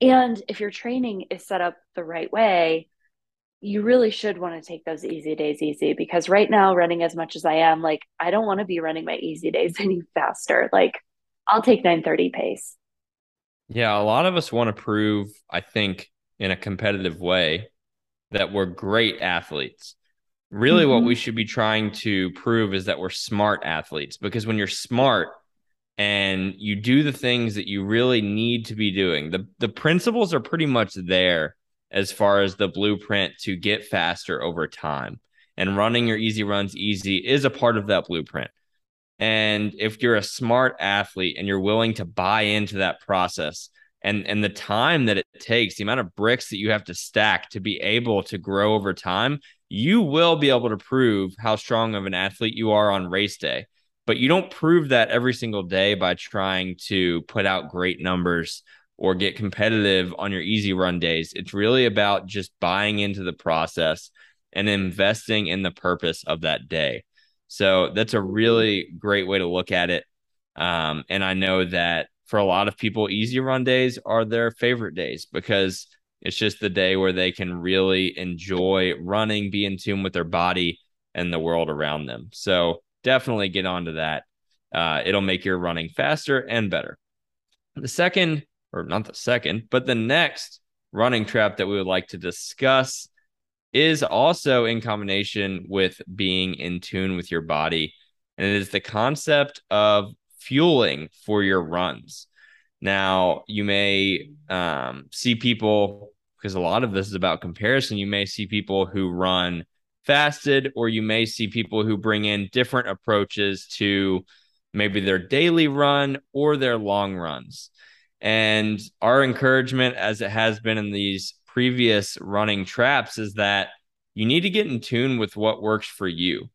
And if your training is set up the right way, you really should want to take those easy days easy because right now, running as much as I am, like I don't want to be running my easy days any faster. Like I'll take 930 pace. Yeah, a lot of us want to prove, I think, in a competitive way that we're great athletes. Really, mm-hmm. what we should be trying to prove is that we're smart athletes because when you're smart and you do the things that you really need to be doing, the, the principles are pretty much there as far as the blueprint to get faster over time. And running your easy runs easy is a part of that blueprint. And if you're a smart athlete and you're willing to buy into that process, and and the time that it takes the amount of bricks that you have to stack to be able to grow over time you will be able to prove how strong of an athlete you are on race day. But you don't prove that every single day by trying to put out great numbers or get competitive on your easy run days. It's really about just buying into the process and investing in the purpose of that day so that's a really great way to look at it um, and i know that for a lot of people, easy run days are their favorite days because it's just the day where they can really enjoy running, be in tune with their body and the world around them. So definitely get onto that. Uh, it'll make your running faster and better. The second, or not the second, but the next running trap that we would like to discuss is also in combination with being in tune with your body. And it is the concept of fueling for your runs. Now, you may um, see people, because a lot of this is about comparison, you may see people who run fasted, or you may see people who bring in different approaches to maybe their daily run or their long runs. And our encouragement, as it has been in these previous running traps, is that you need to get in tune with what works for you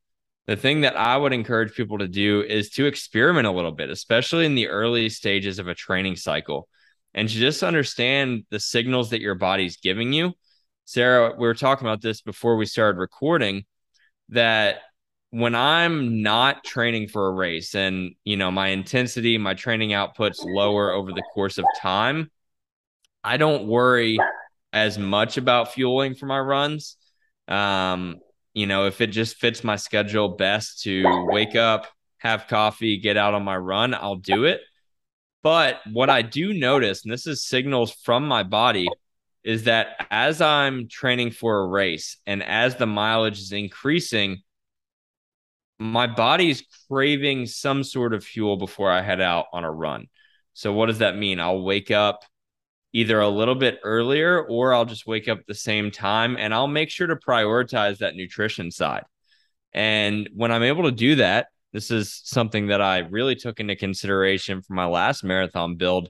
the thing that I would encourage people to do is to experiment a little bit, especially in the early stages of a training cycle, and to just understand the signals that your body's giving you. Sara, we were talking about this before we started recording that when I'm not training for a race and, you know, my intensity, my training output's lower over the course of time, I don't worry as much about fueling for my runs. Um, you know, if it just fits my schedule best to wake up, have coffee, get out on my run, I'll do it. But what I do notice, and this is signals from my body, is that as I'm training for a race and as the mileage is increasing, my body's craving some sort of fuel before I head out on a run. So, what does that mean? I'll wake up either a little bit earlier or I'll just wake up at the same time and I'll make sure to prioritize that nutrition side. And when I'm able to do that, this is something that I really took into consideration for my last marathon build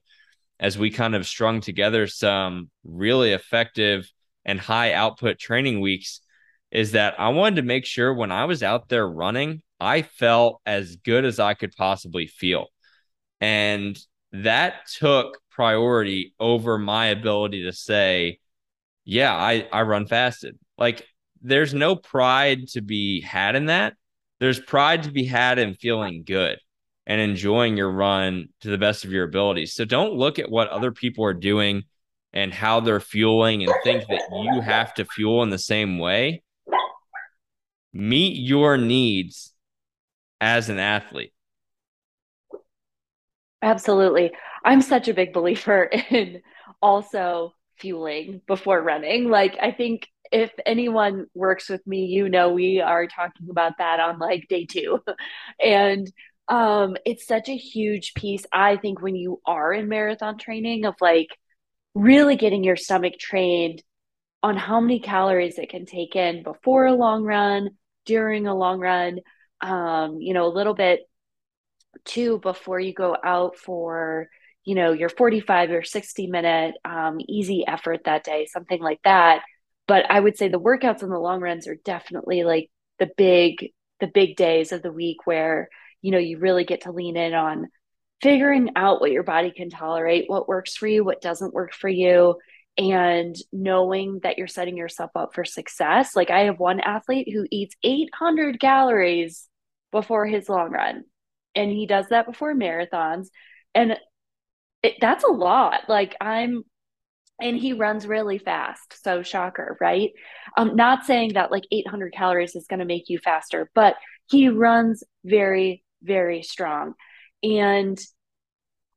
as we kind of strung together some really effective and high output training weeks is that I wanted to make sure when I was out there running, I felt as good as I could possibly feel. And that took priority over my ability to say, yeah, I I run fasted. Like there's no pride to be had in that. There's pride to be had in feeling good and enjoying your run to the best of your abilities. So don't look at what other people are doing and how they're fueling and think that you have to fuel in the same way. Meet your needs as an athlete. Absolutely. I'm such a big believer in also fueling before running. Like, I think if anyone works with me, you know, we are talking about that on like day two. and um, it's such a huge piece, I think, when you are in marathon training of like really getting your stomach trained on how many calories it can take in before a long run, during a long run, um, you know, a little bit too before you go out for, you know, your 45 or 60 minute um, easy effort that day, something like that. But I would say the workouts and the long runs are definitely like the big, the big days of the week where, you know, you really get to lean in on figuring out what your body can tolerate, what works for you, what doesn't work for you, and knowing that you're setting yourself up for success. Like I have one athlete who eats 800 calories before his long run, and he does that before marathons. And it, that's a lot. Like I'm, and he runs really fast. So shocker, right? I'm not saying that like 800 calories is going to make you faster, but he runs very, very strong. And,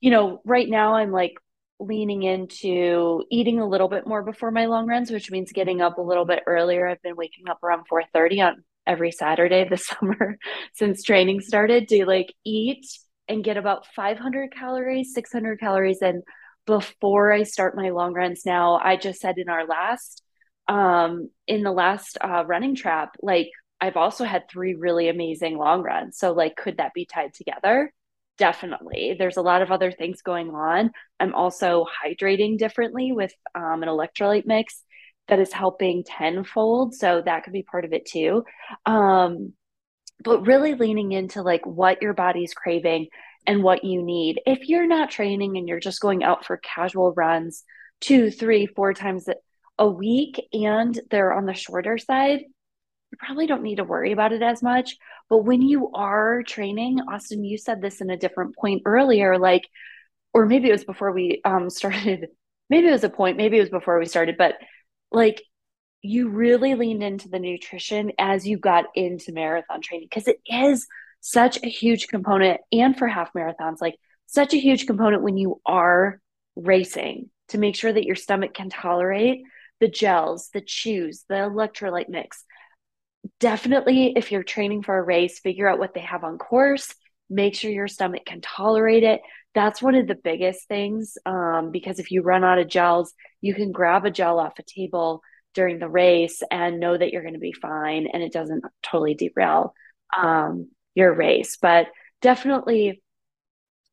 you know, right now I'm like leaning into eating a little bit more before my long runs, which means getting up a little bit earlier. I've been waking up around 4:30 on every Saturday this summer since training started to like eat and get about 500 calories, 600 calories in before I start my long runs. Now, I just said in our last um in the last uh running trap like I've also had three really amazing long runs. So like could that be tied together? definitely there's a lot of other things going on i'm also hydrating differently with um, an electrolyte mix that is helping tenfold so that could be part of it too um, but really leaning into like what your body's craving and what you need if you're not training and you're just going out for casual runs two three four times a week and they're on the shorter side you probably don't need to worry about it as much. But when you are training, Austin, you said this in a different point earlier, like, or maybe it was before we um, started, maybe it was a point, maybe it was before we started, but like you really leaned into the nutrition as you got into marathon training because it is such a huge component and for half marathons, like such a huge component when you are racing to make sure that your stomach can tolerate the gels, the chews, the electrolyte mix, definitely if you're training for a race, figure out what they have on course, make sure your stomach can tolerate it. That's one of the biggest things um, because if you run out of gels, you can grab a gel off a table during the race and know that you're going to be fine and it doesn't totally derail um, your race. But definitely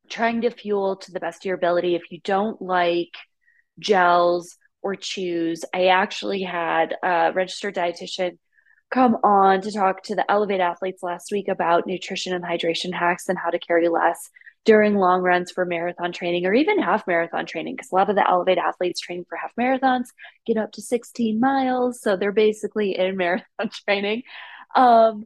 trying to fuel to the best of your ability. If you don't like gels or chews, I actually had a registered dietitian come on to talk to the Elevate athletes last week about nutrition and hydration hacks and how to carry less during long runs for marathon training or even half marathon training because a lot of the Elevate athletes train for half marathons get up to 16 miles. So they're basically in marathon training. Um,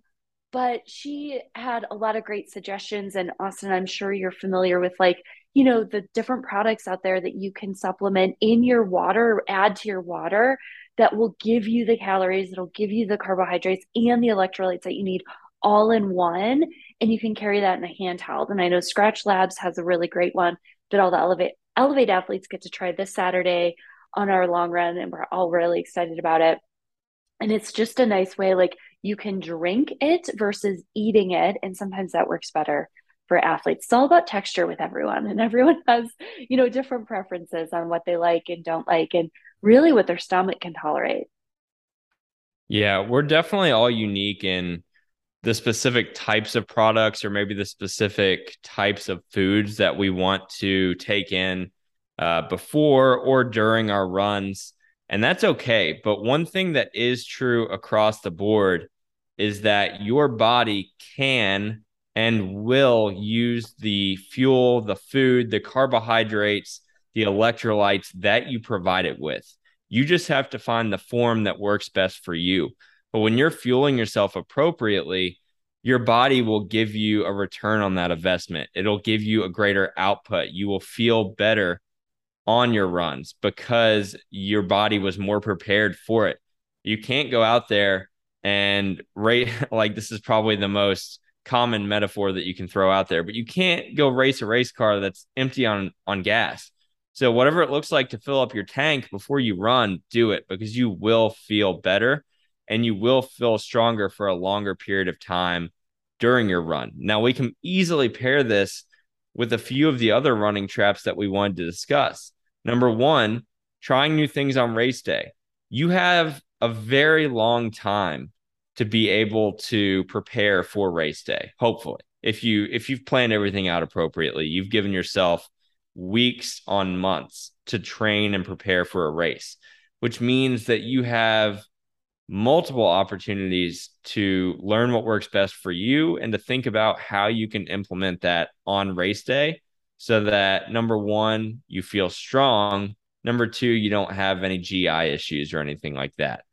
but she had a lot of great suggestions. And Austin, I'm sure you're familiar with like, you know, the different products out there that you can supplement in your water, add to your water that will give you the calories, that'll give you the carbohydrates and the electrolytes that you need all in one. And you can carry that in a handheld. And I know Skratch Labs has a really great one that all the Elevate Elevate athletes get to try this Saturday on our long run, and we're all really excited about it. And it's just a nice way, like you can drink it versus eating it. And sometimes that works better for athletes. It's all about texture with everyone, and everyone has, you know, different preferences on what they like and don't like. And really what their stomach can tolerate. Yeah, we're definitely all unique in the specific types of products or maybe the specific types of foods that we want to take in uh, before or during our runs. And that's okay. But one thing that is true across the board is that your body can and will use the fuel, the food, the carbohydrates the electrolytes that you provide it with. You just have to find the form that works best for you. But when you're fueling yourself appropriately, your body will give you a return on that investment. It'll give you a greater output. You will feel better on your runs because your body was more prepared for it. You can't go out there and rate like this is probably the most common metaphor that you can throw out there, but you can't go race a race car that's empty on on gas. So whatever it looks like to fill up your tank before you run, do it because you will feel better and you will feel stronger for a longer period of time during your run. Now we can easily pair this with a few of the other running traps that we wanted to discuss. Number 1, trying new things on race day. You have a very long time to be able to prepare for race day hopefully if you if you've planned everything out appropriately you've given yourself weeks on months to train and prepare for a race which means that you have multiple opportunities to learn what works best for you and to think about how you can implement that on race day so that number 1 you feel strong number 2 you don't have any GI issues or anything like that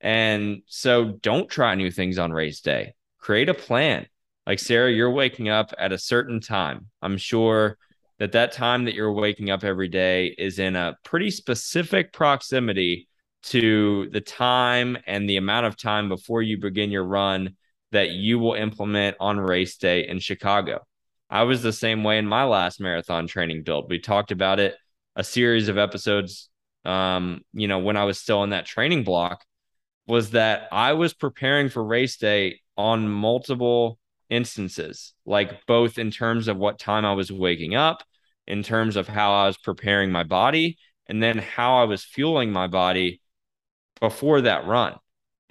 and so don't try new things on race day. Create a plan. Like Sara, you're waking up at a certain time. I'm sure that that time that you're waking up every day is in a pretty specific proximity to the time and the amount of time before you begin your run that you will implement on race day in Chicago. I was the same way in my last marathon training build. We talked about it a series of episodes um, you know, when I was still in that training block was that I was preparing for race day on multiple instances, like both in terms of what time I was waking up, in terms of how I was preparing my body, and then how I was fueling my body before that run.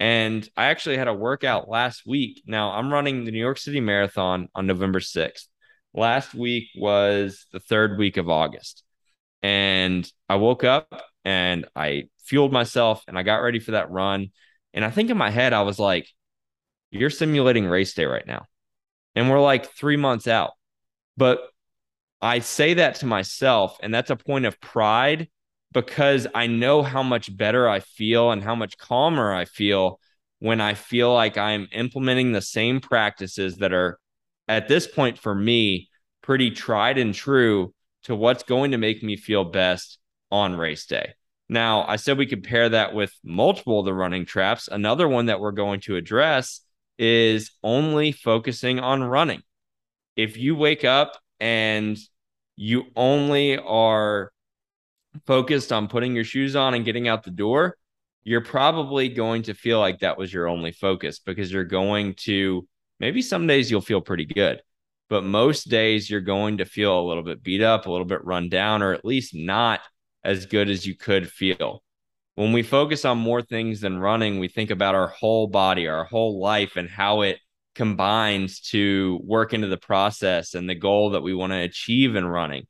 And I actually had a workout last week. Now I'm running the New York City Marathon on November 6th. Last week was the third week of August. And I woke up and I fueled myself and I got ready for that run. And I think in my head, I was like, you're simulating race day right now. And we're like three months out. But I say that to myself, and that's a point of pride because I know how much better I feel and how much calmer I feel when I feel like I'm implementing the same practices that are at this point for me pretty tried and true to what's going to make me feel best on race day. Now, I said we could pair that with multiple of the running traps. Another one that we're going to address is only focusing on running. If you wake up and you only are focused on putting your shoes on and getting out the door, you're probably going to feel like that was your only focus because you're going to maybe some days you'll feel pretty good, but most days you're going to feel a little bit beat up, a little bit run down, or at least not as good as you could feel. When we focus on more things than running, we think about our whole body, our whole life, and how it combines to work into the process and the goal that we want to achieve in running.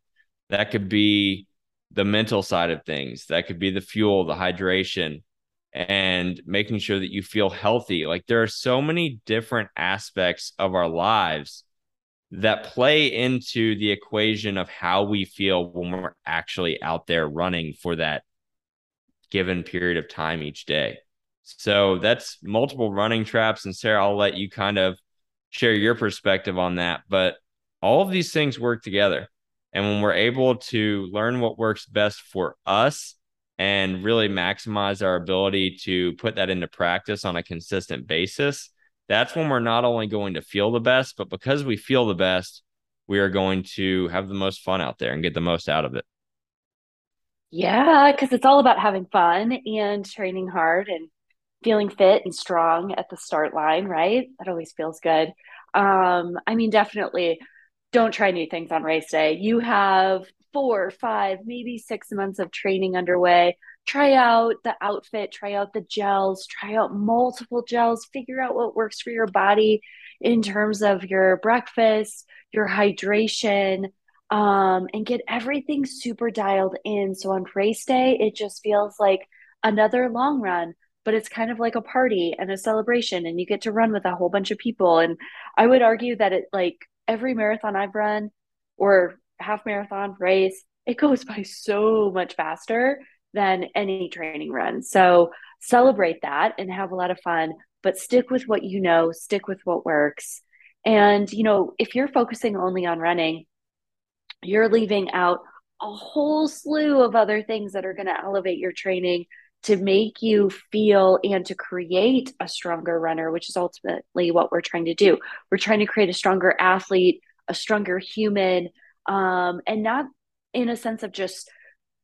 That could be the mental side of things, that could be the fuel, the hydration, and making sure that you feel healthy. Like there are so many different aspects of our lives that play into the equation of how we feel when we're actually out there running for that given period of time each day. So that's multiple running traps. And Sara, I'll let you kind of share your perspective on that. But all of these things work together. And when we're able to learn what works best for us and really maximize our ability to put that into practice on a consistent basis, that's when we're not only going to feel the best, but because we feel the best, we are going to have the most fun out there and get the most out of it. Yeah, because it's all about having fun and training hard and feeling fit and strong at the start line, right? That always feels good. Um, I mean, definitely don't try new things on race day. You have four, five, maybe six months of training underway try out the outfit, try out the gels, try out multiple gels, figure out what works for your body in terms of your breakfast, your hydration, um, and get everything super dialed in. So on race day, it just feels like another long run, but it's kind of like a party and a celebration, and you get to run with a whole bunch of people. And I would argue that it like every marathon I've run or half marathon race, it goes by so much faster than any training run. So celebrate that and have a lot of fun, but stick with what you know, stick with what works. And, you know, if you're focusing only on running, you're leaving out a whole slew of other things that are going to elevate your training to make you feel and to create a stronger runner, which is ultimately what we're trying to do. We're trying to create a stronger athlete, a stronger human, um, and not in a sense of just,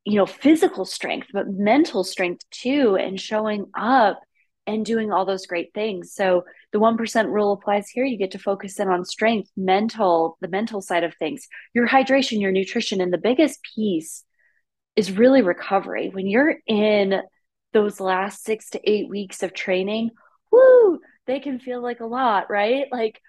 you know, physical strength, but mental strength too, and showing up and doing all those great things. So the 1% rule applies here. You get to focus in on strength, mental, the mental side of things, your hydration, your nutrition. And the biggest piece is really recovery. When you're in those last six to eight weeks of training, whoo, they can feel like a lot, right? Like,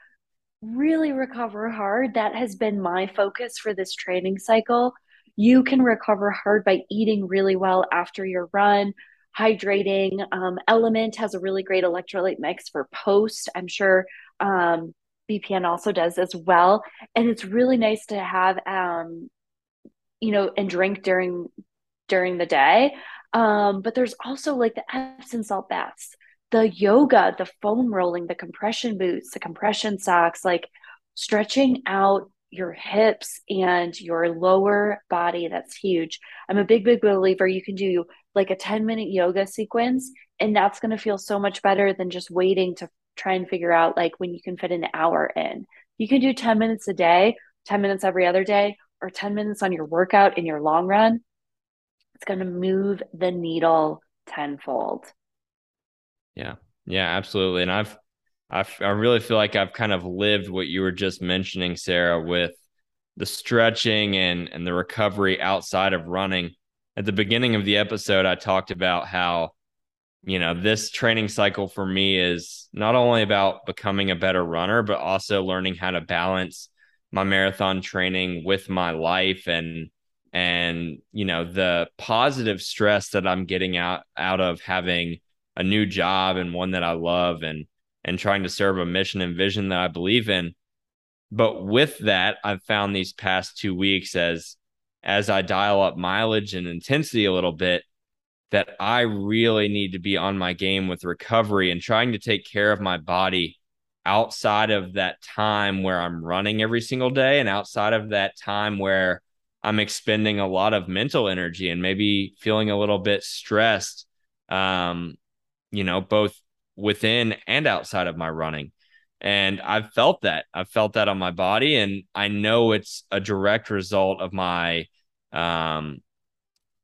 really recover hard. That has been my focus for this training cycle. You can recover hard by eating really well after your run, hydrating. Um, Element has a really great electrolyte mix for post. I'm sure um, BPN also does as well. And it's really nice to have, um, you know, and drink during during the day. Um, but there's also like the Epsom salt baths, the yoga, the foam rolling, the compression boots, the compression socks, like stretching out your hips and your lower body. That's huge. I'm a big, big believer you can do like a 10 minute yoga sequence, and that's going to feel so much better than just waiting to try and figure out like when you can fit an hour in. You can do 10 minutes a day, 10 minutes every other day, or 10 minutes on your workout in your long run it's going to move the needle tenfold. Yeah. Yeah, absolutely. And I've, I've, I really feel like I've kind of lived what you were just mentioning, Sara, with the stretching and, and the recovery outside of running. At the beginning of the episode, I talked about how, you know, this training cycle for me is not only about becoming a better runner, but also learning how to balance my marathon training with my life and and you know the positive stress that i'm getting out out of having a new job and one that i love and and trying to serve a mission and vision that i believe in. But with that i've found these past two weeks as as i dial up mileage and intensity a little bit that i really need to be on my game with recovery and trying to take care of my body outside of that time where i'm running every single day and outside of that time where I'm expending a lot of mental energy and maybe feeling a little bit stressed, um, you know, both within and outside of my running. And I've felt that. I've felt that on my body. And I know it's a direct result of my, um,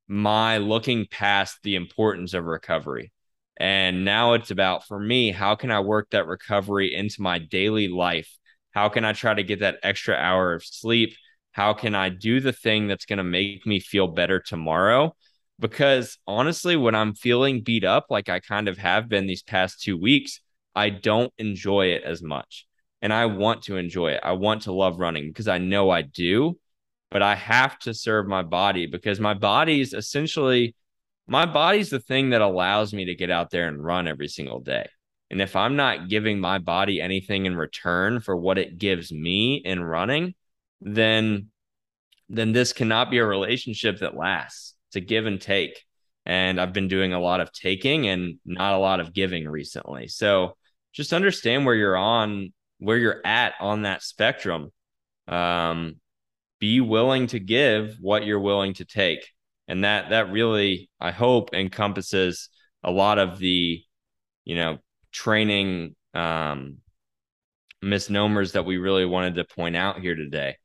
my looking past the importance of recovery. And now it's about for me, how can I work that recovery into my daily life? How can I try to get that extra hour of sleep? How can I do the thing that's going to make me feel better tomorrow? Because honestly, when I'm feeling beat up, like I kind of have been these past two weeks, I don't enjoy it as much. And I want to enjoy it. I want to love running because I know I do, but I have to serve my body because my body's essentially my body's the thing that allows me to get out there and run every single day. And if I'm not giving my body anything in return for what it gives me in running, then then this cannot be a relationship that lasts. It's a give and take. And I've been doing a lot of taking and not a lot of giving recently. So just understand where you're on, where you're at on that spectrum. Um, be willing to give what you're willing to take. And that that really, I hope, encompasses a lot of the, you know, training um, misnomers that we really wanted to point out here today.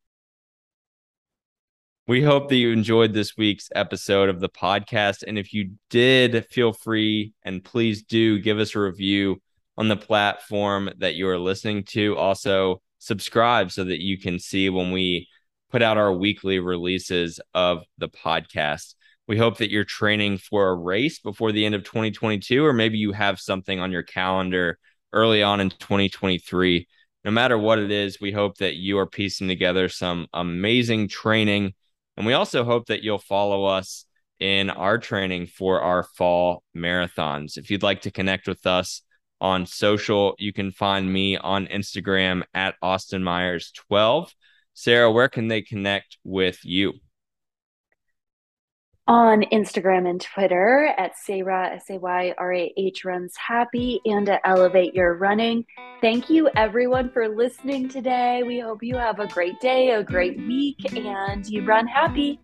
We hope that you enjoyed this week's episode of the podcast. And if you did, feel free and please do give us a review on the platform that you are listening to. Also, subscribe so that you can see when we put out our weekly releases of the podcast. We hope that you're training for a race before the end of 2022, or maybe you have something on your calendar early on in 2023. No matter what it is, we hope that you are piecing together some amazing training and we also hope that you'll follow us in our training for our fall marathons. If you'd like to connect with us on social, you can find me on Instagram at Austin Myers 12. Sara, where can they connect with you? On Instagram and Twitter at Sayra, S A Y R A H Runs Happy, and at Elevate Your Running. Thank you, everyone, for listening today. We hope you have a great day, a great week, and you run happy.